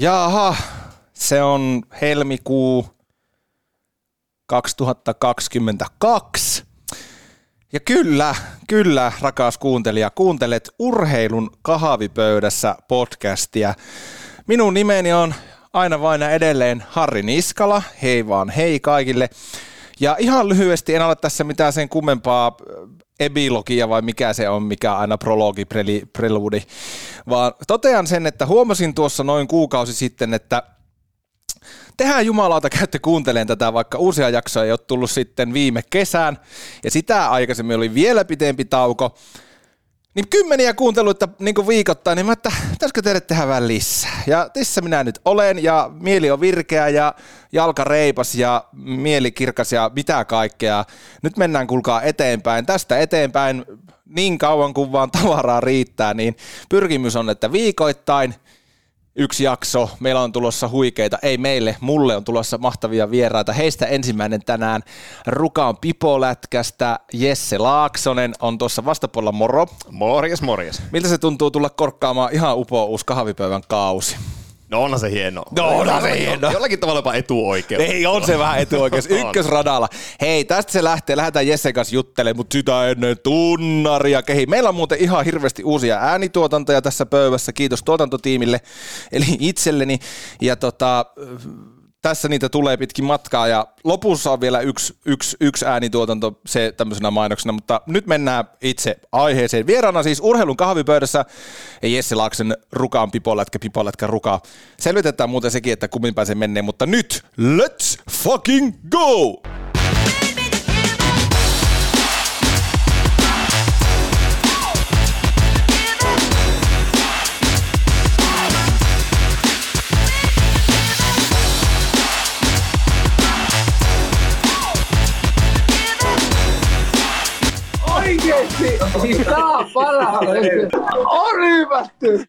Jaha, se on helmikuu 2022. Ja kyllä, kyllä, rakas kuuntelija, kuuntelet Urheilun kahvipöydässä podcastia. Minun nimeni on aina vain edelleen Harri Niskala. Hei vaan hei kaikille. Ja ihan lyhyesti, en ole tässä mitään sen kummempaa epilogia vai mikä se on, mikä aina prologi, preli, preludi, vaan totean sen, että huomasin tuossa noin kuukausi sitten, että tehdään jumalauta, käytte kuuntelemaan tätä, vaikka uusia jaksoja ei ole tullut sitten viime kesään, ja sitä aikaisemmin oli vielä pitempi tauko, niin kymmeniä kuunteluita niin viikoittain, niin mä, että pitäisikö teille tehdä vähän lisää. Ja tässä minä nyt olen, ja mieli on virkeä, ja jalka reipas, ja mieli kirkas, ja mitä kaikkea. Nyt mennään, kuulkaa, eteenpäin. Tästä eteenpäin niin kauan kuin vaan tavaraa riittää, niin pyrkimys on, että viikoittain – yksi jakso. Meillä on tulossa huikeita, ei meille, mulle on tulossa mahtavia vieraita. Heistä ensimmäinen tänään Rukaan Pipolätkästä Jesse Laaksonen on tuossa vastapuolella moro. Morjes, morjes. Miltä se tuntuu tulla korkkaamaan ihan upo uusi kahvipöydän kausi? No onhan se hieno. No onhan se hieno. Jollakin tavalla jopa etuoikeus. Ei, on se vähän etuoikeus. Ykkösradalla. Hei, tästä se lähtee. Lähdetään Jessen kanssa juttelemaan, mutta sitä ennen tunnaria kehi. Meillä on muuten ihan hirveästi uusia äänituotantoja tässä pöydässä. Kiitos tuotantotiimille, eli itselleni. Ja tota, tässä niitä tulee pitkin matkaa ja lopussa on vielä yksi, yksi, yksi äänituotanto se tämmöisenä mainoksena, mutta nyt mennään itse aiheeseen. Vieraana siis urheilun kahvipöydässä Jesse Laaksen rukaan pipolätkä, pipolätkä rukaa. Selvitetään muuten sekin, että kummin pääsee menneen, mutta nyt let's fucking go! Siis tää on hyvätty.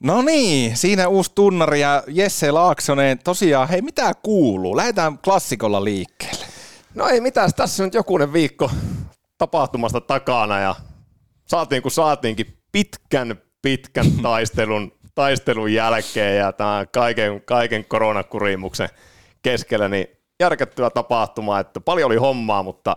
No niin, siinä uusi tunnari ja Jesse Laaksonen. Tosiaan, hei mitä kuuluu? Lähdetään klassikolla liikkeelle. No ei mitään, tässä on nyt jokunen viikko tapahtumasta takana ja saatiin kun saatiinkin pitkän, pitkän taistelun, taistelun jälkeen ja tämän kaiken, kaiken koronakurimuksen keskellä, niin järkettyä tapahtumaa, että paljon oli hommaa, mutta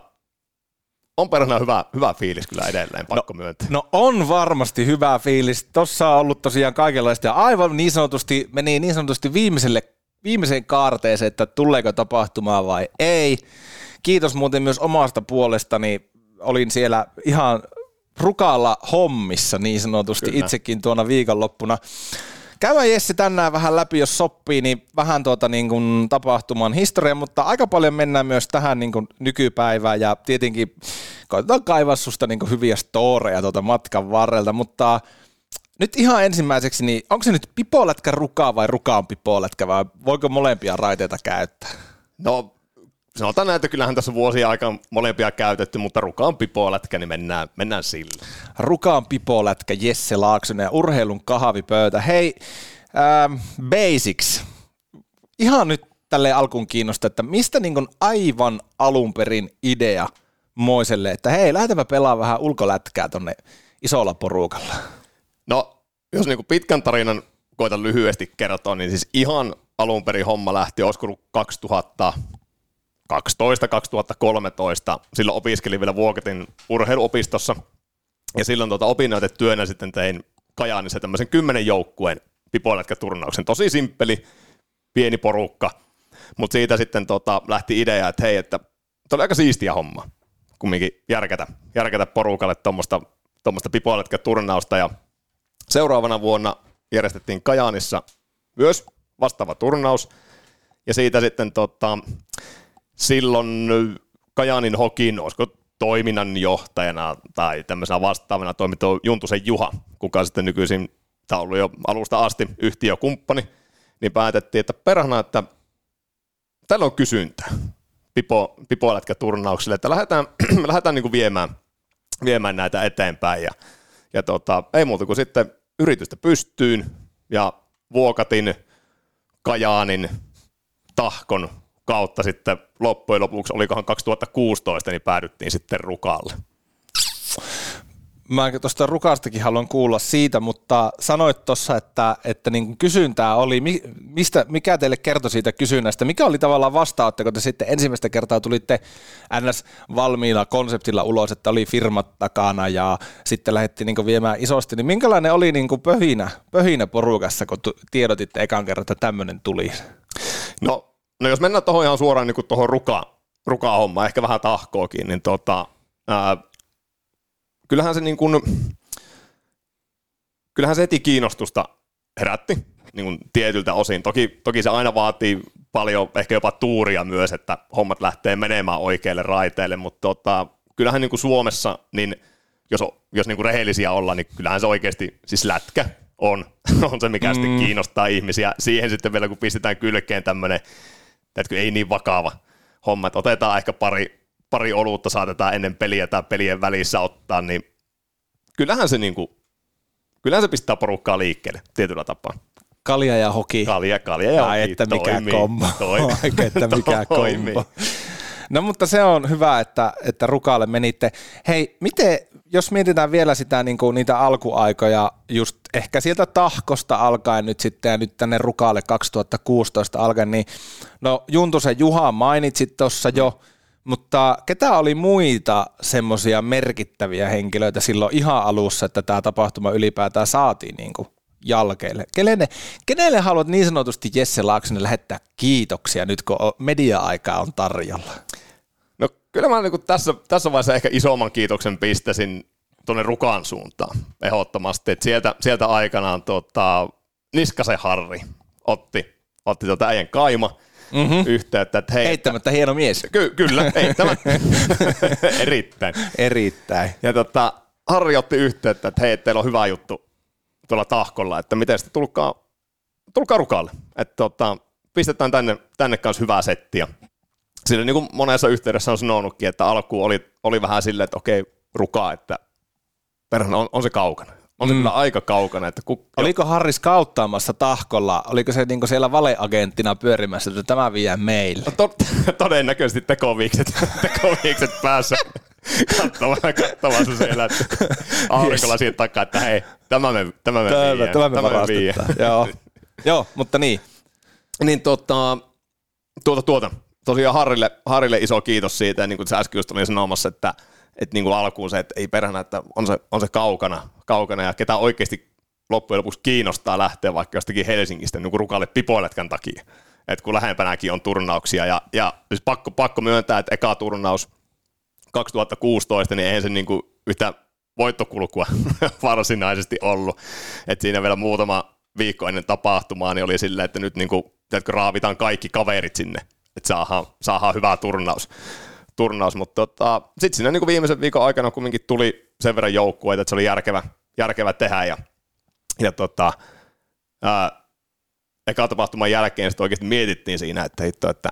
on perhana hyvä, hyvä fiilis kyllä edelleen, pakko no, myöntää. No on varmasti hyvä fiilis. Tossa on ollut tosiaan kaikenlaista ja aivan niin sanotusti, meni niin sanotusti viimeiselle, viimeiseen kaarteeseen, että tuleeko tapahtumaa vai ei. Kiitos muuten myös omasta puolestani. Olin siellä ihan rukalla hommissa niin sanotusti Kyllä. itsekin tuona viikonloppuna. Käydään Jesse tänään vähän läpi, jos sopii, niin vähän tuota niin kuin tapahtuman historia, mutta aika paljon mennään myös tähän niin kuin nykypäivään ja tietenkin koitetaan kaivaa susta niin hyviä storeja tuota matkan varrelta, mutta nyt ihan ensimmäiseksi, niin onko se nyt pipolätkä rukaa vai rukaan pipolätkä vai voiko molempia raiteita käyttää? No sanotaan näin, että kyllähän tässä vuosia aikaan molempia käytetty, mutta rukaan pipolätkä, niin mennään, mennään sillä. Rukaan pipolätkä, Jesse Laaksonen ja urheilun kahvipöytä. Hei, ähm, basics. Ihan nyt tälle alkuun kiinnostaa, että mistä niin aivan alun perin idea Moiselle, että hei, lähdetäänpä pelaamaan vähän ulkolätkää tonne isolla porukalla? No, jos niin pitkän tarinan koitan lyhyesti kertoa, niin siis ihan alun perin homma lähti, olisiko 2000, 2012-2013. Silloin opiskelin vielä Vuoketin urheiluopistossa. Ja silloin tuota opinnäytetyönä sitten tein Kajaanissa tämmöisen kymmenen joukkueen pipolätkäturnauksen. Tosi simppeli, pieni porukka. Mutta siitä sitten tota, lähti idea, että hei, että tämä oli aika siistiä homma. Kumminkin järkätä, järkätä porukalle tuommoista pipolätkäturnausta. Ja seuraavana vuonna järjestettiin Kajaanissa myös vastaava turnaus. Ja siitä sitten tota, silloin Kajanin Hokin, olisiko toiminnanjohtajana tai tämmöisenä vastaavana toimittu Juntusen Juha, kuka sitten nykyisin, tämä on ollut jo alusta asti yhtiökumppani, niin päätettiin, että perhana, että täällä on kysyntää pipo, pipolätkä-turnauksille, että lähdetään, me lähdetään niin kuin viemään, viemään näitä eteenpäin ja, ja tota, ei muuta kuin sitten yritystä pystyyn ja Vuokatin, Kajaanin, Tahkon kautta sitten loppujen lopuksi, olikohan 2016, niin päädyttiin sitten Rukalle. Mä tuosta rukastakin haluan kuulla siitä, mutta sanoit tuossa, että, että niin kysyntää oli. Mistä, mikä teille kertoi siitä kysynnästä? Mikä oli tavallaan vastaanotte, kun te sitten ensimmäistä kertaa tulitte NS valmiilla konseptilla ulos, että oli firmat takana ja sitten lähdettiin niin viemään isosti. Niin minkälainen oli niin pöhinä, pöhinä porukassa, kun tiedotitte ekan kerran, että tämmöinen tuli? No, no jos mennään tuohon ihan suoraan niin tuohon rukaan, rukaa homma, ehkä vähän tahkoakin, niin tota, ää, kyllähän se niin kuin, kyllähän se heti kiinnostusta herätti niin kuin tietyltä osin. Toki, toki se aina vaatii paljon, ehkä jopa tuuria myös, että hommat lähtee menemään oikeille raiteille, mutta tota, kyllähän niin kuin Suomessa, niin jos, jos niin kuin rehellisiä ollaan, niin kyllähän se oikeasti, siis lätkä on, on se, mikä mm. sitten kiinnostaa ihmisiä. Siihen sitten vielä, kun pistetään kylkeen tämmöinen, että ei niin vakava homma, että otetaan ehkä pari, pari olutta saatetaan ennen peliä tai pelien välissä ottaa, niin kyllähän se, niin kuin, kyllähän se pistää porukkaa liikkeelle tietyllä tapaa. Kalja ja hoki. Kalja, kalja ja hoki. että mikä toimii, kombo. Toimii. että mikä kombo. No mutta se on hyvä, että, että Rukalle menitte. Hei, miten, jos mietitään vielä sitä niin kuin niitä alkuaikoja, just ehkä sieltä tahkosta alkaen nyt sitten ja nyt tänne Rukalle 2016 alkaen, niin no Juntusen Juha mainitsit tuossa jo, mutta ketä oli muita semmoisia merkittäviä henkilöitä silloin ihan alussa, että tämä tapahtuma ylipäätään saatiin niin kuin jalkeille? Kenelle, kenelle haluat niin sanotusti Jesse Laaksonen lähettää kiitoksia nyt, kun media-aikaa on tarjolla? No kyllä mä niin tässä, tässä vaiheessa ehkä isomman kiitoksen pistäisin tuonne Rukaan suuntaan ehdottomasti. että sieltä, sieltä aikanaan tota, Niskasen Harri otti, otti tuota äijän kaima mm-hmm. yhteyttä. Että hei, Heittämättä hieno mies. Ky- kyllä, eittämättä. Erittäin. Erittäin. Ja tota, Harri otti yhteyttä, että hei, teillä on hyvä juttu tuolla tahkolla, että miten sitten tulkaa, tulkaa rukalle. Että tota, pistetään tänne, tänne kanssa hyvää settiä. Sillä niin kuin monessa yhteydessä on sanonutkin, että alkuun oli, oli vähän silleen, että okei, rukaa, että perhana on, on se kaukana. Se mm. kyllä aika kaukana. Että ku, Oliko Harris kauttaamassa tahkolla? Oliko se niin siellä valeagenttina pyörimässä, että tämä vie meille? No, to, todennäköisesti tekoviikset, tekoviikset päässä katsomaan, katsomaan se siellä, että aurinkolla yes. siitä takaa, että hei, tämä me, tämä me tämä, vie. Tämä me, tämä me vie. Joo. Joo, mutta niin. Niin tota, tuota, tuota. Tosiaan Harrille, Harrille iso kiitos siitä, ja niin kuin sä äsken just olin sanomassa, että, että niin kuin alkuun se, että ei perhänä, että on se, on se kaukana, kaukana, ja ketä oikeasti loppujen lopuksi kiinnostaa lähteä vaikka jostakin Helsingistä niin kuin rukalle pipoiletkan takia. että kun lähempänäkin on turnauksia, ja, ja siis pakko, pakko myöntää, että eka turnaus 2016, niin eihän se niin kuin yhtä voittokulkua varsinaisesti ollut. Et siinä vielä muutama viikko ennen tapahtumaa niin oli silleen, että nyt niin kuin, raavitaan kaikki kaverit sinne, että saadaan, saadaan hyvä turnaus. Turnaus. Mutta tota, sitten siinä niin viimeisen viikon aikana kumminkin tuli sen verran joukkueita, että se oli järkevä, järkevä tehdä. Ja, ja tota, ää, eka tapahtuman jälkeen sitten oikeasti mietittiin siinä, että hitto, että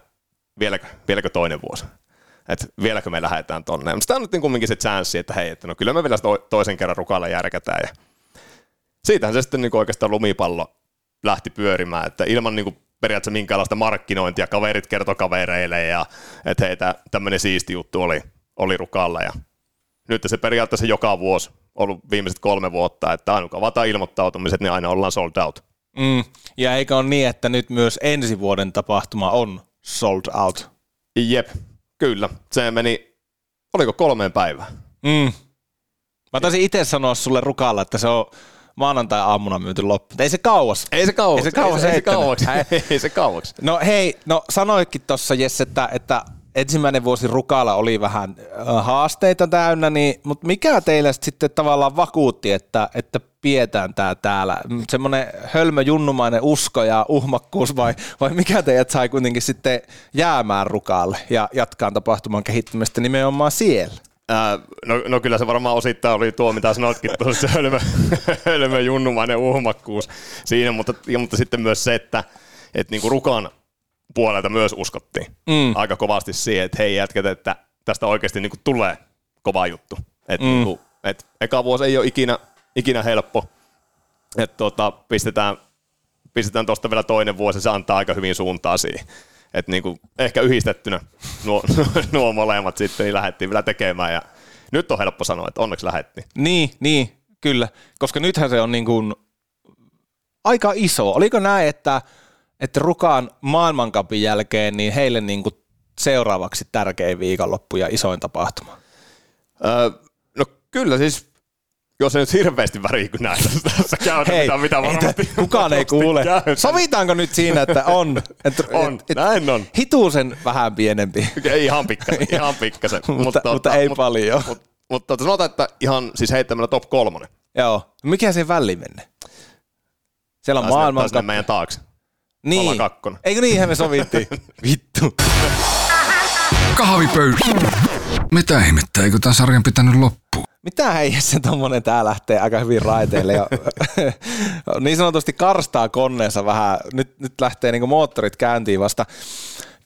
vieläkö, vieläkö toinen vuosi että vieläkö me lähdetään tonne. Mutta nyt niin kumminkin se chanssi, että hei, että no kyllä me vielä toisen kerran rukalle järkätään. Ja siitähän se sitten niin oikeastaan lumipallo lähti pyörimään, että ilman niin kuin periaatteessa minkäänlaista markkinointia, kaverit kertoi kavereille ja että hei, tämmöinen siisti juttu oli, oli rukalla ja nyt se periaatteessa joka vuosi ollut viimeiset kolme vuotta, että aina kun avataan ilmoittautumiset, niin aina ollaan sold out. Mm. Ja eikä ole niin, että nyt myös ensi vuoden tapahtuma on sold out? Jep, Kyllä, se meni, oliko kolmeen päivään? Mm. Mä taisin itse sanoa sulle rukalla, että se on maanantai-aamuna myyty loppu. Ei se kauas. Ei se kauas. Ei se kauas. Ei se, kauas. ei se kauas. No hei, no sanoikin tuossa Jesse, että, että ensimmäinen vuosi Rukalla oli vähän äh, haasteita täynnä, niin, mutta mikä teille sitten tavallaan vakuutti, että, että pidetään tämä täällä? Semmoinen hölmö junnumainen usko ja uhmakkuus vai, vai mikä teidät sai kuitenkin sitten jäämään Rukalle ja jatkaa tapahtuman kehittymistä nimenomaan siellä? Ää, no, no, kyllä se varmaan osittain oli tuo, mitä sanoitkin, tuossa se hölmö, hölmö junnumainen uhmakkuus siinä, mutta, ja, mutta sitten myös se, että, että niin kuin Rukan puolelta myös uskottiin mm. aika kovasti siihen, että hei jätkät, että tästä oikeasti niin kuin tulee kova juttu. Et mm. niin kuin, et eka vuosi ei ole ikinä, ikinä helppo, että tota, pistetään, pistetään tuosta vielä toinen vuosi, se antaa aika hyvin suuntaa siihen. Et niin kuin, ehkä yhdistettynä nuo, nuo molemmat sitten niin lähdettiin vielä tekemään ja Nyt on helppo sanoa, että onneksi lähetti. Niin, niin, kyllä. Koska nythän se on niin kuin aika iso. Oliko näin, että, että Rukaan maailmankapin jälkeen niin heille niin kuin seuraavaksi tärkein viikonloppu ja isoin tapahtuma? Öö, no kyllä siis, jos se nyt hirveästi väriä kun näin tässä käytä, Hei, mitä, mitä varmasti. ei, kukaan ei kuule. Käy. Sovitaanko nyt siinä, että on? Et, On, näin on. Hituusen vähän pienempi, Ei, ihan pikkasen, ihan pikkasen. mutta, mutta ei paljon. Mutta, mutta sanotaan, että ihan siis heittämällä top kolmonen. Joo. Mikä se väli menne? Siellä on ne maailmankappi. meidän taakse. Niin. ollaan kakkonen. Eikö niinhän me sovittiin? Vittu. Kahvipöytä. Mitä ihmettä, eikö tämän sarjan pitänyt loppua? Mitä heijässä tommonen tää lähtee aika hyvin raiteille ja niin sanotusti karstaa koneensa vähän. Nyt, nyt lähtee niinku moottorit käyntiin vasta.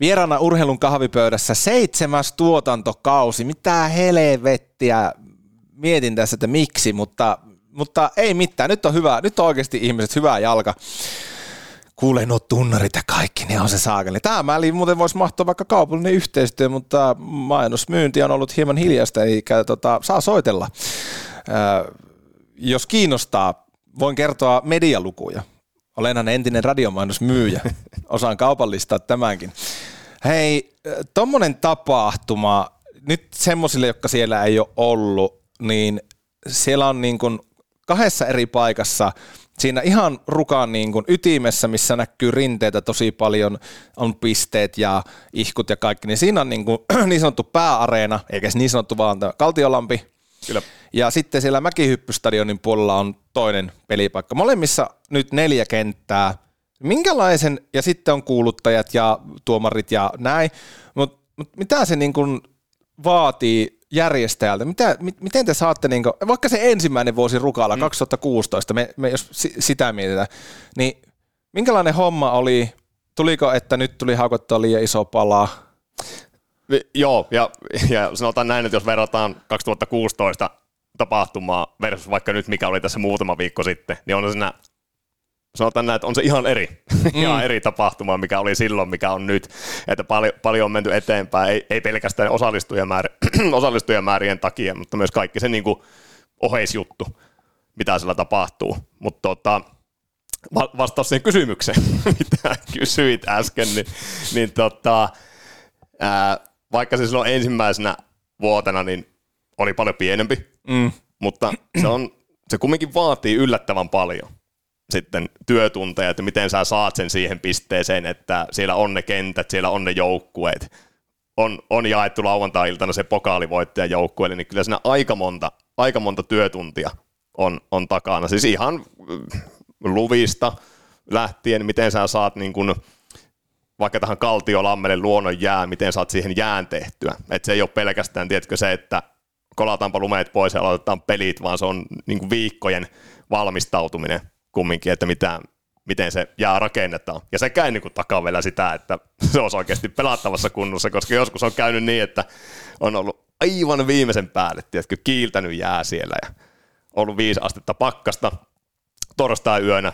Vieraana urheilun kahvipöydässä seitsemäs tuotantokausi. Mitä helvettiä. Mietin tässä, että miksi, mutta, mutta ei mitään. Nyt on hyvä. Nyt on oikeasti ihmiset hyvä jalka. Kuule nuo tunnarit ja kaikki, ne on se saakeli. Tämä väliin muuten voisi mahtua vaikka kaupallinen yhteistyö, mutta mainosmyynti on ollut hieman hiljaista, eikä tota, saa soitella. Ö, jos kiinnostaa, voin kertoa medialukuja. Olenhan entinen radiomainosmyyjä. Osaan kaupallistaa tämänkin. Hei, ö, tommonen tapahtuma, nyt semmoisille, jotka siellä ei ole ollut, niin siellä on niin kuin kahdessa eri paikassa siinä ihan rukan niin kuin ytimessä, missä näkyy rinteitä tosi paljon, on pisteet ja ihkut ja kaikki, niin siinä on niin, kuin, niin sanottu pääareena, eikä se niin sanottu vaan tämä Kaltiolampi. Kyllä. Ja sitten siellä Mäkihyppystadionin puolella on toinen pelipaikka. Molemmissa nyt neljä kenttää. Minkälaisen, ja sitten on kuuluttajat ja tuomarit ja näin, mutta mut mitä se niin kuin vaatii järjestäjältä? Mitä, mit, miten te saatte, niin kuin, vaikka se ensimmäinen vuosi Rukalla, mm. 2016, me, me jos si, sitä mietitään, niin minkälainen homma oli, tuliko, että nyt tuli haukottua liian iso pala? Vi- Joo, ja, ja sanotaan näin, että jos verrataan 2016 tapahtumaa versus vaikka nyt, mikä oli tässä muutama viikko sitten, niin on siinä, sanotaan näin, että on se ihan eri, mm. ihan eri tapahtuma, mikä oli silloin, mikä on nyt. Että paljon, paljon on menty eteenpäin, ei, ei pelkästään osallistujamäär, osallistujamäärien takia, mutta myös kaikki se niin kuin oheisjuttu, mitä siellä tapahtuu. Mutta tota, va- vastaus siihen kysymykseen, mitä kysyit äsken, niin, niin tota, ää, vaikka se silloin ensimmäisenä vuotena niin oli paljon pienempi, Mm. mutta se, on, se kumminkin vaatii yllättävän paljon sitten työtunteja, että miten sä saat sen siihen pisteeseen, että siellä on ne kentät, siellä on ne joukkueet, on, on jaettu lauantai-iltana se pokaalivoittaja joukkueelle, niin kyllä siinä aika monta, aika monta työtuntia on, on takana. Siis ihan mm, luvista lähtien, miten sä saat niin kuin, vaikka tähän Kaltiolammelle luonnon jään, miten saat siihen jään tehtyä. Että se ei ole pelkästään, tiedätkö, se, että kolataanpa lumeet pois ja aloitetaan pelit, vaan se on niin viikkojen valmistautuminen kumminkin, että mitä, miten se jää rakennetaan. Ja sekä ei niin takaa vielä sitä, että se olisi oikeasti pelattavassa kunnossa, koska joskus on käynyt niin, että on ollut aivan viimeisen päälle, tiedätkö, kiiltänyt jää siellä ja ollut viisi astetta pakkasta torstai yönä,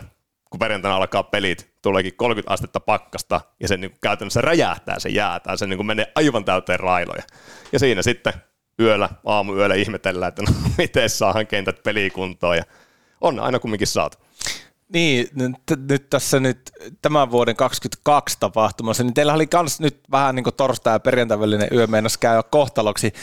kun perjantaina alkaa pelit, tuleekin 30 astetta pakkasta ja se niin käytännössä räjähtää se jää, tai se niin menee aivan täyteen railoja. Ja siinä sitten yöllä, aamuyöllä ihmetellään, että no, miten saadaan kentät pelikuntoon ja on aina kumminkin saatu. Niin, nyt, nyt tässä nyt tämän vuoden 22 tapahtumassa, niin teillä oli kans nyt vähän niin kuin torstai- ja perjantai yö meinas käydä kohtaloksi.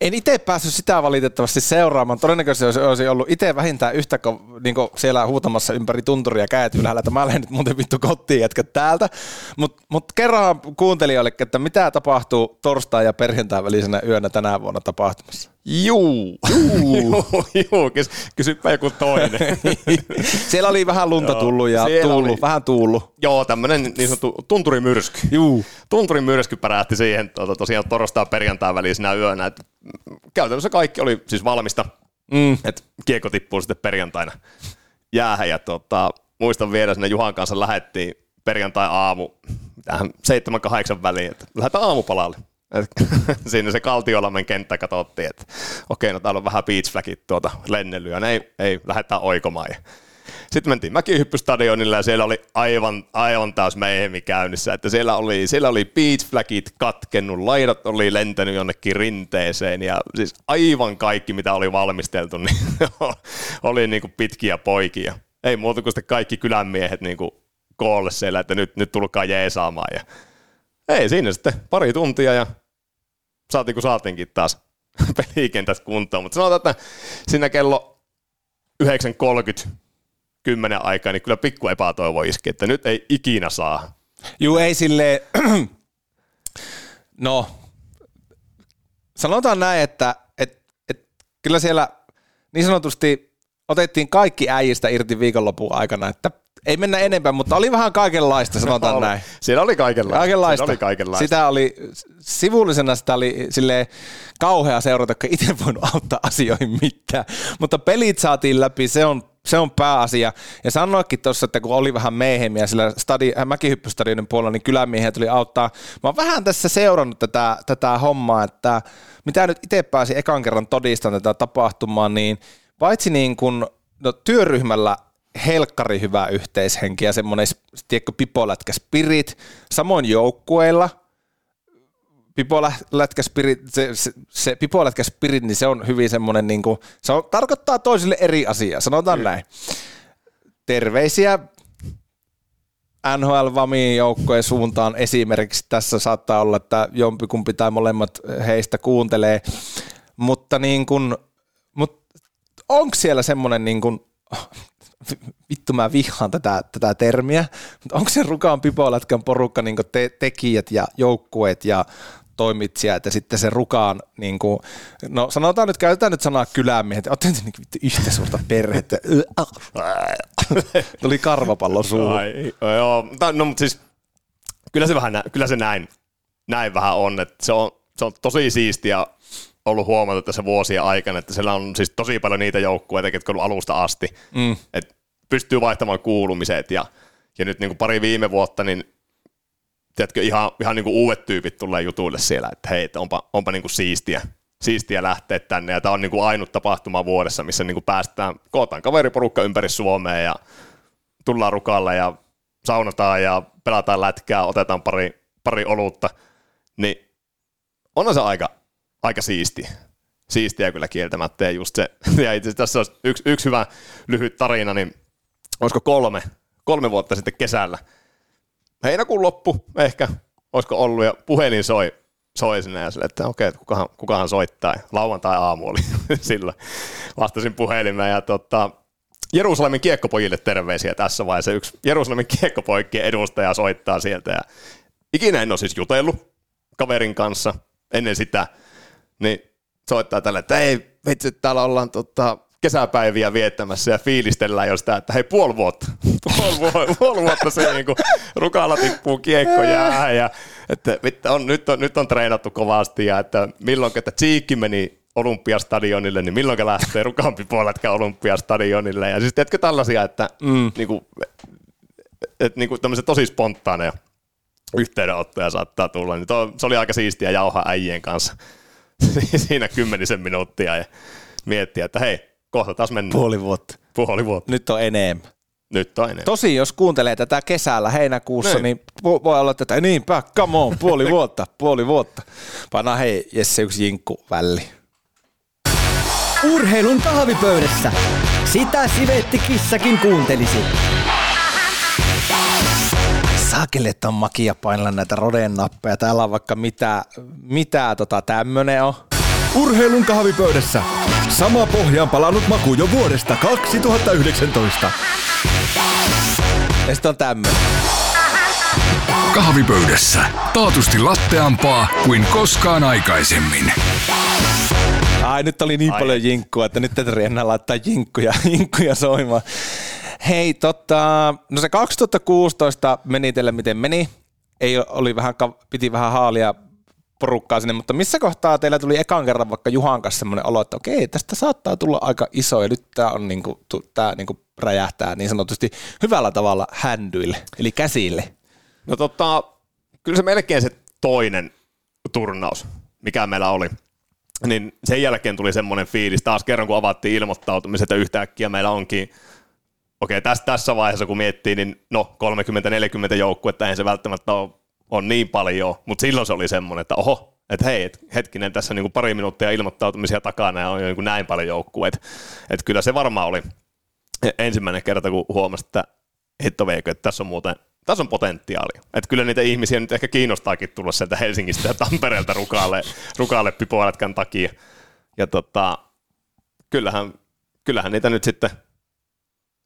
En itse päässyt sitä valitettavasti seuraamaan. Todennäköisesti olisi, ollut itse vähintään yhtä niin kuin siellä huutamassa ympäri tunturia käet ylhäällä, että mä lähden nyt muuten vittu kotiin jätkä täältä. Mutta mut kerran kuuntelijoille, että mitä tapahtuu torstai- ja perjantai välisenä yönä tänä vuonna tapahtumassa. Juu. Juu. Juu. Kys, kysypä joku toinen. Siellä oli vähän lunta tullut ja tullut, oli. vähän tullut. Joo, tämmöinen niin sanottu tunturimyrsky. Juu. Tunturimyrsky pärähti siihen tuota, tosiaan torstai perjantai välisenä yönä. Et, käytännössä kaikki oli siis valmista, Mm. että kiekko tippuu sitten perjantaina jäähän. Ja tota, muistan vielä sinne Juhan kanssa lähettiin perjantai-aamu tähän 7-8 väliin, että lähdetään aamupalalle. Siinä se Kaltiolammen kenttä katsottiin, että okei, no täällä on vähän beach flagit tuota lennellyä, ei, ei lähdetään oikomaan. Sitten mentiin Mäkihyppystadionille ja siellä oli aivan, aivan taas meihemi käynnissä. Että siellä oli, siellä oli beach flagit katkennut, laidat oli lentänyt jonnekin rinteeseen ja siis aivan kaikki, mitä oli valmisteltu, niin oli niin kuin pitkiä poikia. Ei muuta kuin sitten kaikki kylänmiehet niin kuin koolle siellä, että nyt, nyt tulkaa jeesaamaan. Ja ei siinä sitten pari tuntia ja saatiin kun saatiinkin taas pelikentät kuntoon. Mutta sanotaan, että siinä kello 9.30 10 aikaa, niin kyllä pikku epätoivo iski, että nyt ei ikinä saa. Juu, ei sille no, sanotaan näin, että et, et, kyllä siellä niin sanotusti otettiin kaikki äijistä irti viikonlopun aikana, että ei mennä enempää, mutta oli vähän kaikenlaista, sanotaan oli. näin. Siellä oli kaikenlaista. Kaikenlaista. Siellä oli kaikenlaista. Sitä oli, sivullisena sitä oli sille kauhea seurata, kun itse voinut auttaa asioihin mitään. Mutta pelit saatiin läpi, se on, se on pääasia. Ja sanoikin tuossa, että kun oli vähän meihemiä sillä stadi, äh, mäkihyppystadionin puolella, niin kylämiehiä tuli auttaa. Mä oon vähän tässä seurannut tätä, tätä hommaa, että mitä nyt itse pääsi ekan kerran todistamaan tätä tapahtumaa, niin paitsi niin kuin, no, työryhmällä helkkari hyvä yhteishenki ja semmoinen, tiedätkö, pipolätkä spirit, samoin joukkueilla, pipolätkä spirit, se, se, se pipolätkä spirit, niin se on hyvin semmoinen, niin kuin, se on, tarkoittaa toisille eri asiaa, sanotaan mm. näin. Terveisiä NHL Vamiin joukkojen suuntaan esimerkiksi tässä saattaa olla, että jompikumpi tai molemmat heistä kuuntelee, mutta niin kuin, mutta onko siellä semmoinen niin kuin, vittu mä vihaan tätä, tätä termiä, mutta onko se Rukaan Pipolätkän porukka niin te, tekijät ja joukkueet ja toimitsijat ja sitten se Rukaan, niin kuin, no sanotaan nyt, käytetään nyt sanaa kylämiehet, olette niin vittu yhtä suurta perhettä. Tuli karvapallo suuhun. Ai, joo, no mutta siis kyllä se, vähän, kyllä se näin, näin vähän on, että se on, se on tosi siistiä ollut huomata tässä vuosien aikana, että siellä on siis tosi paljon niitä joukkueita, jotka on ollut alusta asti, mm. että pystyy vaihtamaan kuulumiset ja, ja nyt niin kuin pari viime vuotta, niin tiedätkö, ihan, ihan niin kuin uudet tyypit tulee jutuille siellä, että hei, että onpa, onpa niin kuin siistiä, siistiä lähteä tänne, ja tämä on niin kuin ainut tapahtuma vuodessa, missä niin kuin päästään, kootaan kaveriporukka ympäri Suomea, ja tullaan rukalle, ja saunataan, ja pelataan lätkää, otetaan pari, pari olutta, niin on se aika, aika siisti. Siistiä kyllä kieltämättä. Ja just se, ja itse tässä on yksi, yksi hyvä lyhyt tarina, niin olisiko kolme, kolme vuotta sitten kesällä. Heinäkuun loppu ehkä, olisiko ollut, ja puhelin soi, soi sinne ja sille, että okei, okay, kukahan, kukahan soittaa. Lauantai-aamu oli silloin. Vastasin puhelimeen ja tota, Jerusalemin kiekkopojille terveisiä tässä vaiheessa. Yksi Jerusalemin kiekkopoikien edustaja soittaa sieltä ja ikinä en ole siis jutellut kaverin kanssa ennen sitä – niin soittaa tälle, että ei vitsi, täällä ollaan tota, kesäpäiviä viettämässä ja fiilistellään jo sitä, että hei puoli vuotta, puoli, vuotta, puoli vuotta se niin kuin, rukalla tippuu kiekko jää ja että on, nyt, on, nyt on treenattu kovasti ja että milloin, että Tsiikki meni Olympiastadionille, niin milloin lähtee rukampi puoletka Olympiastadionille? Ja siis teetkö tällaisia, että mm. niin kuin, että niin kuin tosi spontaaneja yhteydenottoja saattaa tulla, niin to, se oli aika siistiä jauhaa äijien kanssa siinä kymmenisen minuuttia ja miettiä, että hei, kohta taas mennään. Puoli vuotta. Puoli vuotta. Nyt on enemmän. Nyt on enemmän. Tosi, jos kuuntelee tätä kesällä heinäkuussa, niin, niin voi olla tätä, niinpä, come on, puoli vuotta, puoli vuotta. Panna hei Jesse yksi jinkku väli. Urheilun kahvipöydässä. Sitä Sivetti Kissakin kuuntelisi saakeli, että on makia painella näitä roden nappeja. Täällä on vaikka mitä, mitä tota tämmönen on. Urheilun kahvipöydässä. Sama pohjaan palannut maku jo vuodesta 2019. Ja sitten on tämmönen. Kahvipöydässä. Taatusti latteampaa kuin koskaan aikaisemmin. Ai nyt oli niin Ai. paljon jinkkua, että nyt täytyy enää laittaa jinkkuja, jinkkuja soimaan. Hei, tota, no se 2016 meni teille miten meni. Ei oli vähän, piti vähän haalia porukkaa sinne, mutta missä kohtaa teillä tuli ekan kerran vaikka Juhan kanssa semmoinen olo, että okei, tästä saattaa tulla aika iso ja nyt tämä on niinku, tää niinku räjähtää niin sanotusti hyvällä tavalla händyille, eli käsille. No tota, kyllä se melkein se toinen turnaus, mikä meillä oli, niin sen jälkeen tuli semmoinen fiilis taas kerran, kun avattiin ilmoittautumiset ja yhtäkkiä meillä onkin okei, tässä, tässä vaiheessa kun miettii, niin no 30-40 joukkuetta eihän se välttämättä ole, on niin paljon, mutta silloin se oli semmoinen, että oho, että hei, et hetkinen, tässä niin kuin pari minuuttia ilmoittautumisia takana ja on jo niin kuin näin paljon joukkueita. Että kyllä se varmaan oli ensimmäinen kerta, kun huomasi, että hitto veikö, että tässä on muuten tässä on potentiaali. Että kyllä niitä ihmisiä nyt ehkä kiinnostaakin tulla sieltä Helsingistä ja Tampereelta rukaalle, rukaalle pipoälätkän takia. Ja tota, kyllähän, kyllähän niitä nyt sitten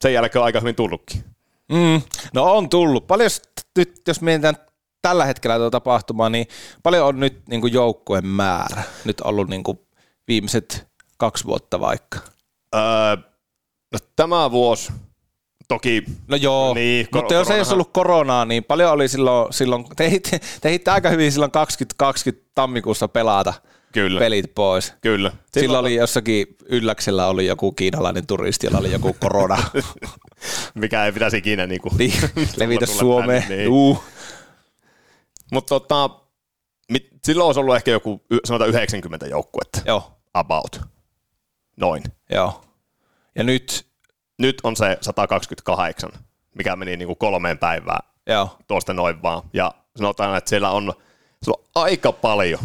sen jälkeen on aika hyvin tullutkin. Mm, no on tullut. Paljon nyt, jos mietitään tällä hetkellä tuota tapahtumaa, niin paljon on nyt niin joukkueen määrä nyt ollut niin kuin viimeiset kaksi vuotta vaikka. Öö, no, tämä vuosi toki No joo, Niin, kor- mutta jos ei olisi ollut koronaa, niin paljon oli silloin, silloin te te ehitte aika hyvin silloin 2020 tammikuussa pelata Kyllä. pelit pois. Kyllä. Silloin oli jossakin ylläksellä oli joku kiinalainen turisti, jolla oli joku korona. mikä ei pitäisi ikinä niinku niin, levitä Suomeen. tänne, niin. Mutta tota, mit, silloin olisi ollut ehkä joku sanotaan 90 joukkuetta. Joo, About. Noin. joo. Ja nyt, Nyt on se 128, mikä meni niinku kolmeen päivään joo, tuosta noin vaan. Ja sanotaan, että siellä on, siellä on aika paljon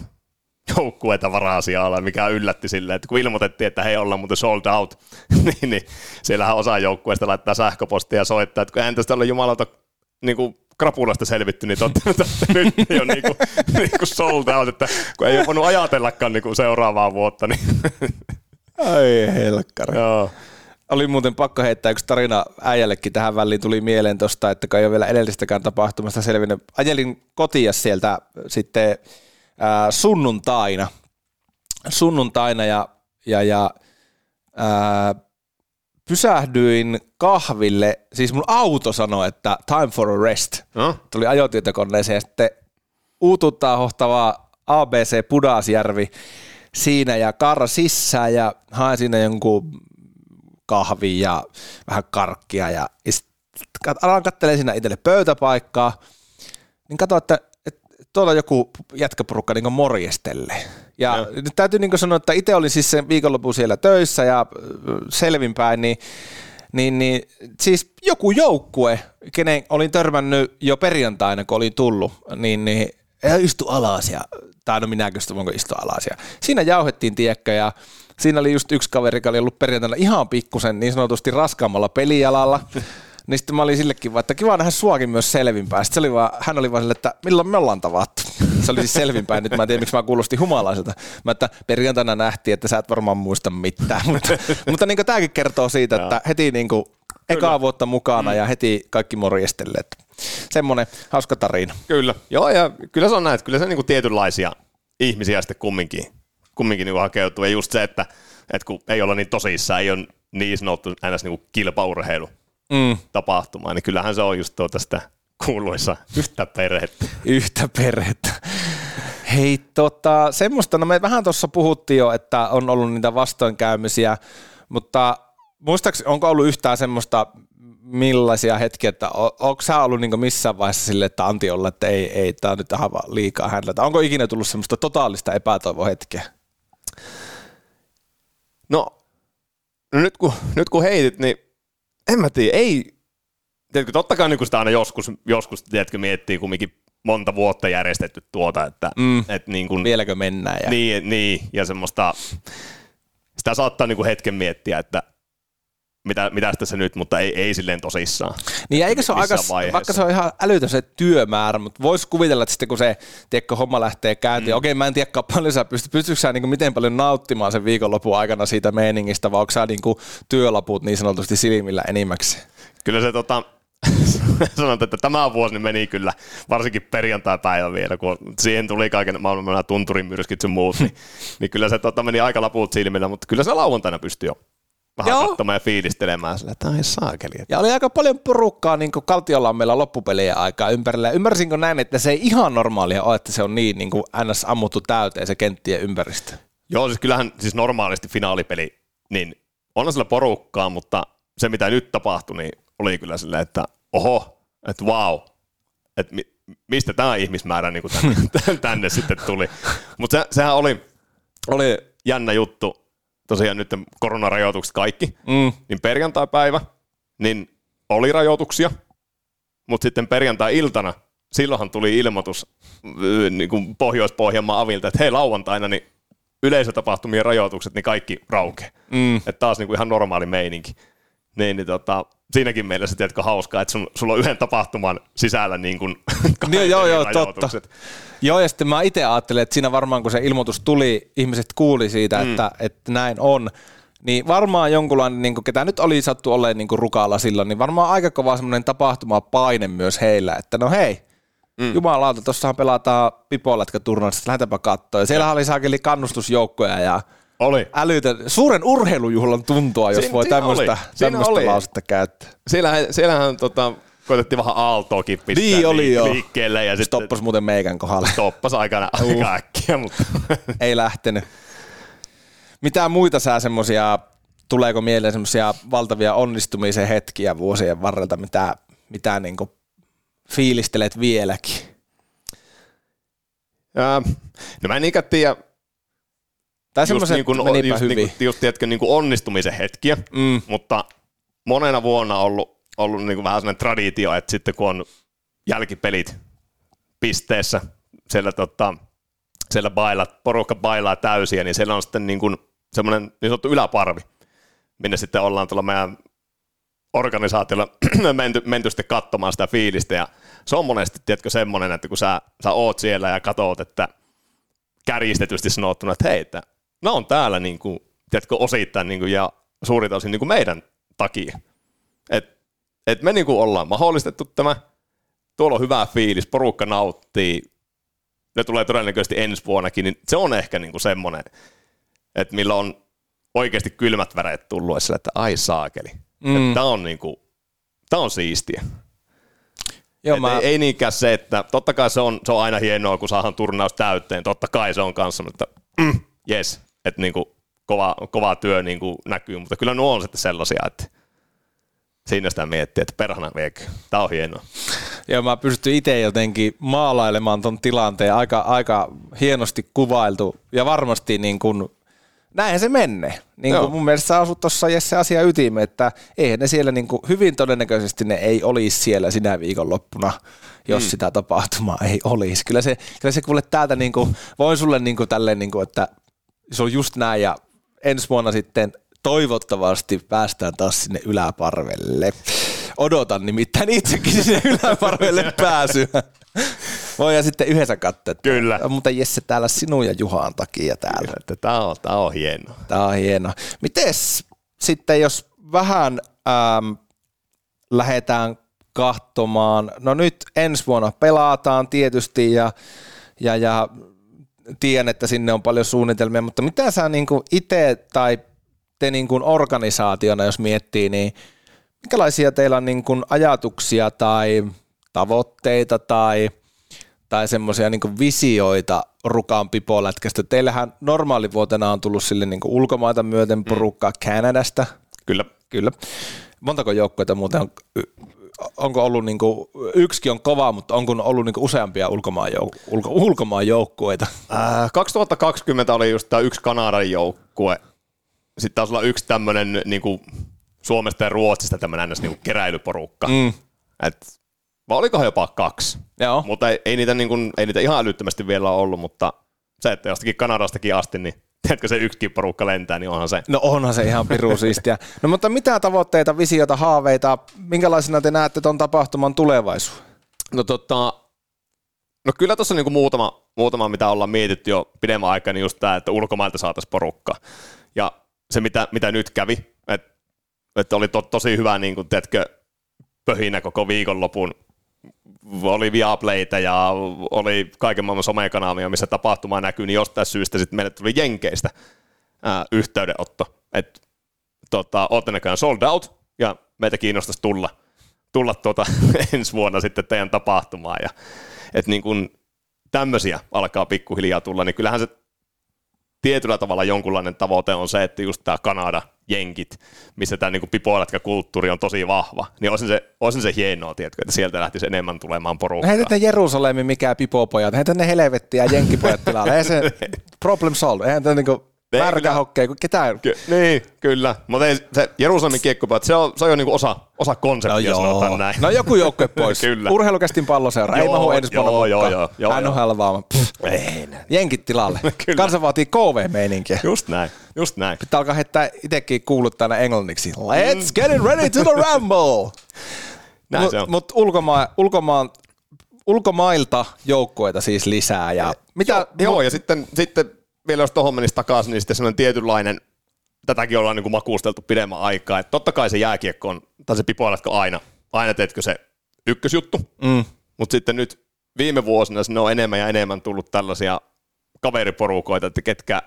joukkueita varasialla, mikä yllätti silleen, että kun ilmoitettiin, että hei ollaan muuten sold out, niin, niin siellähän osa joukkueista laittaa sähköpostia ja soittaa, että kun eihän tästä ole jumalauta niin kuin krapulasta selvitty, niin totta, totta nyt ei ole niin kuin, niin kuin sold out, että kun ei ole voinut ajatellakaan niin kuin seuraavaa vuotta, niin Ai helkkari. joo. Oli muuten pakko heittää yksi tarina äijällekin tähän väliin tuli mieleen tosta, että kun ei ole vielä edellistäkään tapahtumasta selvinnyt. Ajelin kotia sieltä sitten ää, sunnuntaina, sunnuntaina ja, ja, ja ää, pysähdyin kahville, siis mun auto sanoi, että time for a rest. No, Tuli ajotietokoneeseen ja sitten uututtaa hohtava ABC Pudasjärvi siinä ja karra sisään ja hain siinä jonkun kahvin ja vähän karkkia ja, ja kat- alan katselemaan siinä itselle pöytäpaikkaa, niin että, että tuolla joku jätkäporukka niin morjestelee. Ja Joo. nyt täytyy niin sanoa, että itse olin siis sen viikonlopun siellä töissä ja selvinpäin, niin niin, niin siis joku joukkue, kenen olin törmännyt jo perjantaina, kun olin tullut, niin, niin istu alas ja, tai no minäkö istu, voinko istua alas ja siinä jauhettiin tiekkö ja siinä oli just yksi kaveri, joka oli ollut perjantaina ihan pikkusen niin sanotusti raskaammalla pelialalla, niin sitten mä olin sillekin vaan, että kiva nähdä suakin myös selvinpäin. Sitten se oli vaan, hän oli vaan sille, että milloin me ollaan tavattu. Se oli siis selvinpäin, nyt mä en tiedä miksi mä kuulostin humalaiselta. Mä että perjantaina nähtiin, että sä et varmaan muista mitään. mutta mutta niin tämäkin kertoo siitä, että heti niin kuin ekaa vuotta mukana ja heti kaikki morjestelleet. Semmoinen hauska tarina. Kyllä. Joo, ja kyllä se on näin, että kyllä se niinku tietynlaisia ihmisiä sitten kumminkin, kumminkin niinku hakeutuu. Ja just se, että, että kun ei olla niin tosissaan, ei ole niin sanottu ns. Niinku kilpaurheilu Mm. tapahtumaa, niin kyllähän se on just tuota sitä kuuluisa yhtä perhettä. Yhtä perhettä. Hei, tota, semmoista, no me vähän tuossa puhuttiin jo, että on ollut niitä vastoinkäymisiä, mutta muistaakseni, onko ollut yhtään semmoista, millaisia hetkiä, että onko sä ollut niin missään vaiheessa sille, että Antti olla, että ei, ei tämä on nyt ihan vaan liikaa hänellä, tai onko ikinä tullut semmoista totaalista epätoivohetkeä? No, no nyt, kun, nyt kun heitit, niin en mä tiedä, ei, tiedätkö, totta kai niin sitä aina joskus, joskus tiedätkö, miettii kumminkin monta vuotta järjestetty tuota, että Mm. et niin kun, Vieläkö mennään? Ja... Niin, niin, ja semmoista, sitä saattaa niinku hetken miettiä, että mitä, mitä tässä nyt, mutta ei, ei silleen tosissaan. Niin eikö se ole aika, vaiheessa. vaikka se on ihan älytön se työmäärä, mutta voisi kuvitella, että sitten kun se tiedätkö, homma lähtee käyntiin, mm. okei mä en tiedä paljon sä pystyt, pystytkö sä niin miten paljon nauttimaan sen viikonlopun aikana siitä meiningistä, vai onko sä niin työlaput niin sanotusti silmillä enimmäksi? Kyllä se tota, sanotaan, että tämä vuosi niin meni kyllä, varsinkin perjantai-päivä vielä, kun siihen tuli kaiken maailman nämä tunturimyrskyt sun muut, niin, niin kyllä se tota, meni aika laput silmillä, mutta kyllä se lauantaina pystyi jo vähän Joo. katsomaan ja fiilistelemään sillä, että ai saakeli. Ja oli aika paljon porukkaa niin Kaltiolla loppupelien aikaa ympärillä. Ymmärsinkö näin, että se ei ihan normaalia ole, että se on niin, niin kuin ns. ammuttu täyteen se kenttien ympäristö? Joo, siis kyllähän siis normaalisti finaalipeli, niin on sillä porukkaa, mutta se mitä nyt tapahtui, niin oli kyllä silleen, että oho, että wow, että mi, mistä tämä ihmismäärä niin tänne, tänne sitten tuli. Mutta se, sehän oli, oli jännä juttu, tosiaan nyt koronarajoitukset kaikki, Mm. niin perjantai-päivä, niin oli rajoituksia, mutta sitten perjantai-iltana, silloinhan tuli ilmoitus ö, niin kuin Pohjois-Pohjanmaan avilta, että hei lauantaina, niin yleisötapahtumien rajoitukset, niin kaikki raukee. Mm. Että taas niin kuin ihan normaali meininki. Niin, niin tota, siinäkin mielessä tiedätkö hauskaa, että sun, sulla on yhden tapahtuman sisällä niin kuin Niin, joo, joo, totta. Joo, ja sitten mä itse ajattelin, että siinä varmaan kun se ilmoitus tuli, ihmiset kuuli siitä, mm. että, että näin on, niin varmaan jonkunlainen, niin kuin, ketä nyt oli sattu olleen niin kuin rukalla silloin, niin varmaan aika kova semmoinen tapahtumapaine myös heillä, että no hei, mm. jumalauta, tuossahan pelataan pipolätkäturnauksesta, lähdetäänpä katsoa. Ja siellä oli saakeli kannustusjoukkoja ja Oli. älytä, suuren urheilujuhlan tuntua, jos Siinä- voi tämmöistä, tämmöistä lausetta käyttää. Siellähän, siellähän tota, koitettiin vähän aaltoakin pistää Niin oli, joo. liikkeelle. Ja sitten Stoppas muuten meikän kohdalle. stoppas aika, aika äkkiä, mutta ei lähtenyt. Mitä muita sä semmosia, tuleeko mieleen semmosia valtavia onnistumisen hetkiä vuosien varrelta, mitä, mitä niinku fiilistelet vieläkin? Ää, no mä en niinkään tiedä, Tai just, semmoiset niin kuin, menipä just, hyvin. niin kuin, just tiedätkö, niin kuin onnistumisen hetkiä, Mm. mutta monena vuonna on ollut, ollut niin kuin vähän sellainen traditio, että sitten kun on jälkipelit pisteessä, siellä, tota, siellä baila, porukka bailaa täysiä, niin siellä on sitten niin kuin semmoinen niin sanottu yläparvi, minne sitten ollaan tuolla meidän organisaatiolla menty, menty sitten katsomaan sitä fiilistä, ja se on monesti, tiedätkö, semmoinen, että kun sä, sä oot siellä ja katsot, että kärjistetysti sanottuna, että hei, että ne on täällä niin kuin, tiedätkö, osittain niin kuin, ja suurin osin niin kuin meidän takia. Et, et me niin kuin ollaan mahdollistettu tämä, tuolla on hyvä fiilis, porukka nauttii, ne tulee todennäköisesti ensi vuonnakin, niin se on ehkä niin kuin semmoinen, että millä on oikeasti kylmät väreet tullut, ja sillä, että ai saakeli. Mm. Tämä on, niin kuin, tää on siistiä. Joo, Et mä, ei, ei niinkään se, että totta kai se on, se on aina hienoa, kun saadaan turnaus täyteen, totta kai se on kanssa, mutta mm, yes, että niinku kova, kova työ niinku näkyy, mutta kyllä nuo on sitten sellaisia, että siinä sitä miettii, että perhana viekö, tämä on hienoa. joo, mä pystyn itse jotenkin maalailemaan ton tilanteen aika, aika hienosti kuvailtu ja varmasti niin kuin, näinhän se menee. Niin kuin mun mielestä sä asut tuossa Jesse asia ytimeen, että eihän ne siellä niin kuin, hyvin todennäköisesti ne ei olisi siellä sinä viikonloppuna, jos mm. sitä tapahtumaa ei olisi. Kyllä se, kyllä se kuule täältä niin kuin, voin sulle niin kuin, tälleen, niin kuin, että se on just näin ja ensi vuonna sitten toivottavasti päästään taas sinne yläparvelle. Odotan nimittäin itsekin sinne yläparvelle pääsyä. Voidaan sitten yhdessä katsoa. Kyllä. Muuten Jesse täällä sinun ja Juhan takia täällä. Että tämä on, tää on hienoa. Tämä on hienoa. Mites sitten, jos vähän ähm, lähdetään katsomaan, no nyt ensi vuonna pelataan tietysti ja, ja, ja tiedän, että sinne on paljon suunnitelmia, mutta mitä sä niin itse tai te niin kuin organisaationa, jos miettii, niin minkälaisia teillä on niin kuin ajatuksia tai tavoitteita tai, tai semmoisia niin visioita Rukan pipolätkästä? Teillähän normaalivuotena on tullut sille niin kuin ulkomaita myöten porukkaa Kanadasta. Kyllä. Kyllä. Montako joukkoita muuten on, onko ollut, niin kuin, yksikin on kova, mutta onko ollut niin kuin useampia ulkomaan, jouk- ulko, ulkomaan joukkueita? Äh, 2020 oli just tämä yksi Kanadan joukkue. Sitten taisi olla yksi tämmöinen niin Suomesta ja Ruotsista tämmöinen ns. Niin keräilyporukka. Mm. Et, vai olikohan jopa kaksi? Joo. Mutta ei, ei, niitä, niin kuin, ei niitä ihan älyttömästi vielä ollut, mutta se, että jostakin Kanadastakin asti, niin tiedätkö se yksikin porukka lentää, niin onhan se. No onhan se ihan piru siistiä. No mutta mitä tavoitteita, visioita, haaveita, minkälaisena te näette tuon tapahtuman tulevaisuuden? No tota, no kyllä tuossa niinku muutama, muutama, mitä ollaan mietitty jo pidemmän aikaa, niin just tämä, että ulkomailta saataisiin porukka. Ja se, mitä, mitä nyt kävi, että et oli to, tosi hyvä, niin kuin, tiedätkö, pöhinä koko viikonlopun. Oli Viaplaytä ja oli kaiken maailman somekanavia, missä tapahtuma näkyy, niin jostain syystä sitten meille tuli Jenkeistä ää, yhteydenotto, että tota, olette näköjään sold out ja meitä kiinnostaisi tulla, tulla tuota, ensi vuonna sitten teidän tapahtumaan. Ja, että niin kun tämmöisiä alkaa pikkuhiljaa tulla, niin kyllähän se tietyllä tavalla jonkunlainen tavoite on se, että just tämä Kanada, Jenkit, missä tämä niin pipoilätkä-kulttuuri on tosi vahva, niin olisin se, olisin se hienoa, tiedätkö, että sieltä lähtisi enemmän tulemaan porukkaa. Heitä ne Jerusalemin mikään pipopojat, heitä ne helvettiä jenkkipojat tilalle. Eihän se problem solve. Eihän tämä niinku, Ei, Märkähokkeja, kun ketään. Ky- niin, kyllä. Mutta ei, se Jerusalemin kiekkopää, se on, se on jo niinku osa, osa konseptia, sanotaan näin. No joku joukkue pois. Kyllä. Urheilukästin palloseura. Ei Joo, mahu ensi vuonna joo, joo, joo, joo, NHL vaan. Ei. Jenkit tilalle. Kansa vaatii KV-meininkiä. Just näin, just näin. Pitää alkaa heittää itsekin kuuluttajana englanniksi. Let's get it ready to the rumble! Näin Mut, se on. mut ulkomaan, ulkomaan, ulkomailta joukkueita siis lisää. Ja mitä, Joo, joo, ja sitten, sitten vielä jos tuohon menisi takaisin, niin sitten semmoinen tietynlainen, tätäkin ollaan niin kuin makuusteltu pidemmän aikaa, että totta kai se jääkiekko on, tai se pipoiletko aina, aina teetkö se ykkösjuttu, Mm. mutta sitten nyt viime vuosina sinne on enemmän ja enemmän tullut tällaisia kaveriporukoita, että ketkä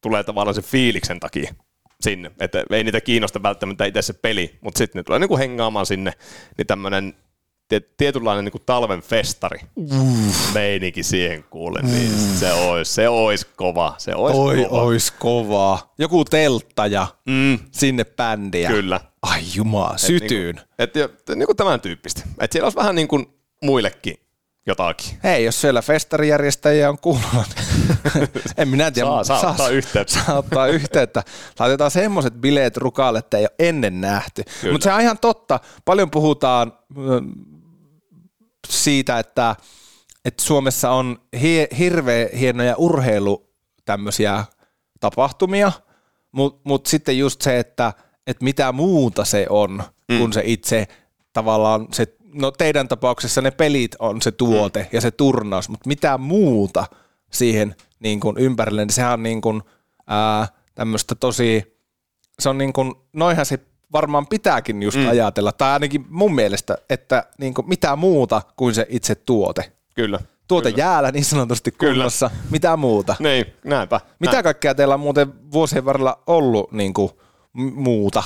tulee tavallaan sen fiiliksen takia sinne, että ei niitä kiinnosta välttämättä itse se peli, mutta sitten ne tulee niinku hengaamaan sinne, niin tämmöinen tietynlainen niinku talven festari meininki siihen kuulen, niin se olisi se ois kova, se ois Oi, kova. ois kovaa. Joku teltta ja Mm, sinne bändiä. kyllä. Ai jumala, sytyyn. Niinku, et, et, niinku tämän tyyppistä. Et siellä olisi vähän niin kuin muillekin jotakin. Hei, jos siellä festarijärjestäjiä on kuulolla, niin en minä tiedä. Saa- saa ottaa yhteyttä. Saa ottaa yhteyttä. Laitetaan semmoiset bileet rukalle, että ei ole ennen nähty. Mutta se on ihan totta. Paljon puhutaan mm, siitä, että, että Suomessa on hie, hirveän hienoja urheilu tämmöisiä tapahtumia, mutta mut sitten just se, että, että mitä muuta se on, mm. kun se itse tavallaan se, no teidän tapauksessa ne pelit on se tuote mm. ja se turnaus, mutta mitä muuta siihen niin kuin ympärille, niin sehän on niin kuin, ää, tämmöistä tosi, se on niin kuin, noihän se varmaan pitääkin just mm. ajatella, tai ainakin mun mielestä, että niin kuin mitä muuta kuin se itse tuote. Kyllä. Tuote Kyllä. jäällä niin sanotusti Kyllä. kunnossa, mitä muuta. Niin, näinpä. Mitä Näin. kaikkea teillä on muuten vuosien varrella ollut niin kuin, muuta?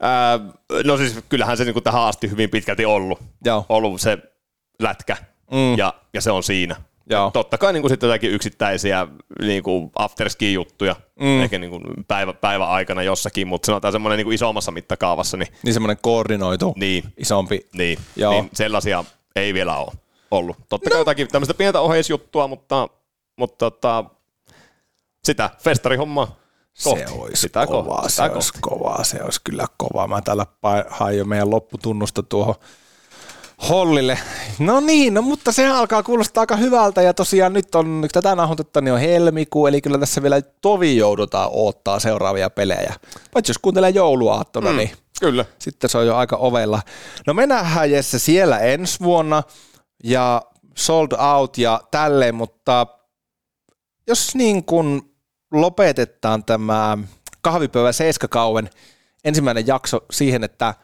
Ää, no siis kyllähän se niinku tähän asti hyvin pitkälti ollut, Joo. ollut se lätkä Mm. ja, ja se on siinä. Joo. Totta kai niinku sitten jotakin yksittäisiä niinku afterski-juttuja, Mm. ehkä niinku päivä, päivän aikana jossakin, mutta sanotaan semmoinen niinku isommassa mittakaavassa, niin, Niin semmoinen koordinoitu, niin, isompi. niin, Joo. niin sellaisia ei vielä ole ollut. Totta kai jotakin tämmöistä pientä oheisjuttua, mutta, mutta tota, sitä festarihommaa kohti. Se olisi sitä kovaa, kohti, se olisi kovaa, se olisi kyllä kovaa. Mä täällä hain jo meidän lopputunnusta tuohon Hollille. No niin, no mutta se alkaa kuulostaa aika hyvältä ja tosiaan nyt on, tätä nauhoitetta niin on helmikuu, eli kyllä tässä vielä tovi joudutaan odottaa seuraavia pelejä. Paitsi jos kuuntelee jouluaattona, mm. niin Kyllä. sitten se on jo aika ovella. No me nähdään Jesse siellä ensi vuonna ja sold out ja tälleen, mutta jos niin kuin lopetetaan tämä kahvipöydä seiskakauen ensimmäinen jakso siihen, että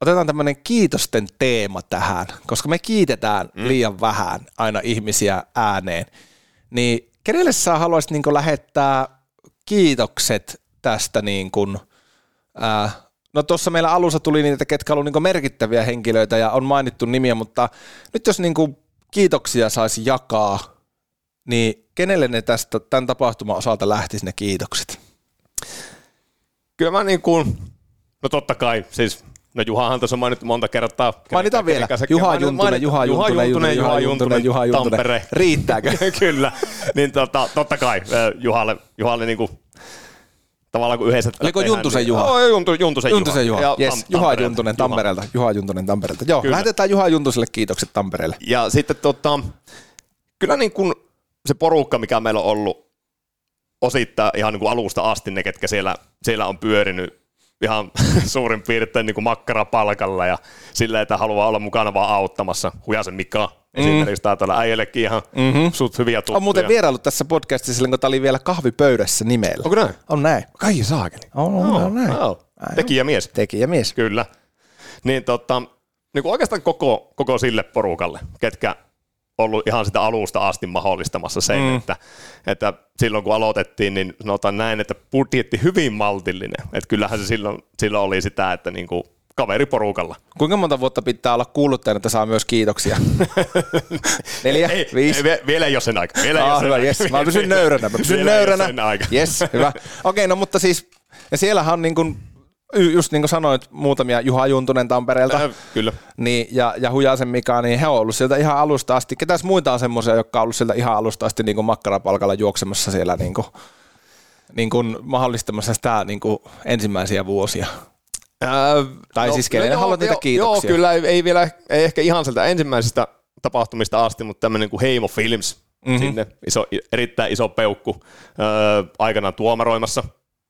otetaan tämmöinen kiitosten teema tähän, koska me kiitetään mm. liian vähän aina ihmisiä ääneen, niin kenelle sä haluaisit niin lähettää kiitokset tästä niin kuin, ää, no tuossa meillä alussa tuli niitä, ketkä on niin merkittäviä henkilöitä ja on mainittu nimiä, mutta nyt jos niin kuin kiitoksia saisi jakaa, niin kenelle ne tästä tämän tapahtuman osalta lähtisi ne kiitokset? Kyllä mä niin kuin, no totta kai, siis No Juhahan tuossa on mainittu monta kertaa. Mainitaan vielä. Se- Juha mainit- Juntunen, Juha Juha Juntunen, Juntunen, Juha Juntunen, Juha Juntunen. Tampere. Riittääkö? Kyllä. Niin tota, totta kai Juhalle, Juhalle niinku, tavallaan kun yhdessä... Oliko tehdään, Juntusen niin- Juha? Oh, Juntu, Juntusen, Juntusen Juha. Ja Yes, Tam- Juha. Juntunen Juha. Tampereelta. Juha Juntunen Tampereelta. Joo, Kyllä. lähetetään Juha Juntuselle kiitokset Tampereelle. Ja sitten tota, kyllä niin kuin se porukka, mikä meillä on ollut osittain ihan niin kuin alusta asti, ne ketkä siellä, siellä on pyörinyt ihan suurin piirtein niin kuin makkarapalkalla ja sillä, että haluaa olla mukana vaan auttamassa. Hujasen Mika mm. esimerkiksi taitaa olla äijällekin ihan mm-hmm. suht hyviä tuttuja. On muuten vierailut tässä podcastissa silloin, kun tämä oli vielä kahvipöydässä nimellä. Onko näin? On näin. Kai saakeli. On, on, on näin. Oh. Tekijämies. Tekijämies. Kyllä. Niin, tota, niin kuin oikeastaan koko, koko sille porukalle, ketkä ollut ihan sitä alusta asti mahdollistamassa sen, mm. että, että silloin kun aloitettiin, niin sanotaan näin, että budjetti hyvin maltillinen. Että kyllähän se silloin, silloin oli sitä, että niin kuin kaveriporukalla. Kuinka monta vuotta pitää olla kuuluttajana, että saa myös kiitoksia? Neljä? Ei, viisi? ei, vie- vielä ei ole sen aika. Vielä Ah, hyvä, aika. yes. Mä pysyn nöyränä. Mä pysyn Vielä nöyränä. Yes, hyvä. Okei, no mutta siis, ja siellähän on niin kuin just niin kuin sanoit, muutamia Juha Juntunen Tampereelta. Äh, kyllä. Niin, ja, ja Hujasen Mika, niin he on ollut sieltä ihan alusta asti. Ketäs muita on semmoisia, jotka on ollut sieltä ihan alusta asti niin kuin makkarapalkalla juoksemassa siellä niin kuin, niin kuin mahdollistamassa sitä niin kuin ensimmäisiä vuosia? Äh, Tai siis kenelle joo, haluat niitä kiitoksia? Joo, kyllä ei, ei vielä, ei ehkä ihan sieltä ensimmäisistä tapahtumista asti, mutta tämmöinen kuin Heimo Films, mm-hmm. sinne iso, erittäin iso peukku, öö, aikanaan tuomaroimassa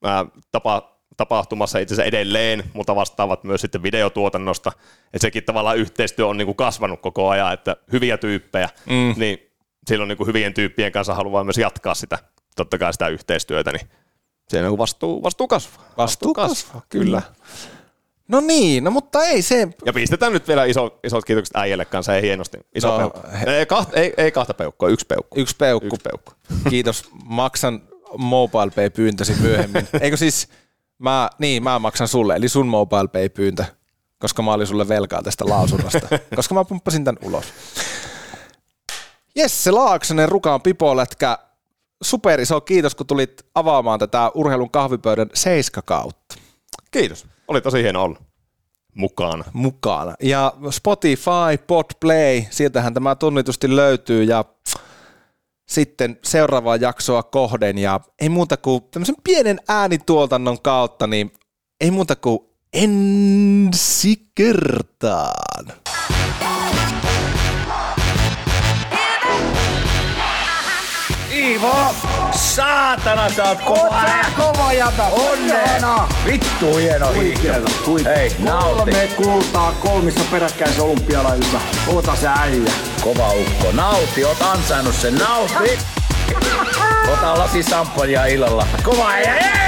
ää, tapa, tapahtumassa itse asiassa edelleen, mutta vastaavat myös sitten videotuotannosta, että sekin tavallaan yhteistyö on niin kuin kasvanut koko ajan, että hyviä tyyppejä, mm. niin silloin niin kuin hyvien tyyppien kanssa haluaa myös jatkaa sitä, totta kai sitä yhteistyötä, niin siinä niin kuin vastuu, vastuu kasvaa. Vastuu kasvaa, kyllä. No niin, no mutta ei se... Ja pistetään nyt vielä iso, isot kiitokset äijälle kanssa, ei hienosti. Iso No, peukku. Ei, kahta, ei, ei kahta peukkua, yksi peukku. Yksi peukku. Yksi peukku. Kiitos. Maksan mobile pay pyyntösi myöhemmin. Eikö siis, mä, niin mä maksan sulle, eli sun mobile pay pyyntö, koska mä olin sulle velkaa tästä lausunnosta, koska mä pumppasin tän ulos. Jesse Laaksonen, Rukaan pipolätkä, super iso kiitos, kun tulit avaamaan tätä urheilun kahvipöydän seiskakautta Kiitos. Oli tosi hieno olla mukaan. mukana. Ja Spotify, Podplay, sieltähän tämä tunnitusti löytyy ja sitten seuraavaa jaksoa kohden ja ei muuta kuin tämmöisen pienen äänituotannon kautta, niin ei muuta kuin ensi kertaan. Iivo! Saatana, sä oot kova äijä. Kova jäbä. Onnea! Vittu hieno Huikeeta. Hei, nauti. Kolme kultaa kolmissa peräkkäisissä olympialaisissa. Oota se äijä. Kova ukko. Nauti, oot ansainnut sen. Nauti! Ota lasi samponia illalla. Kova äijä.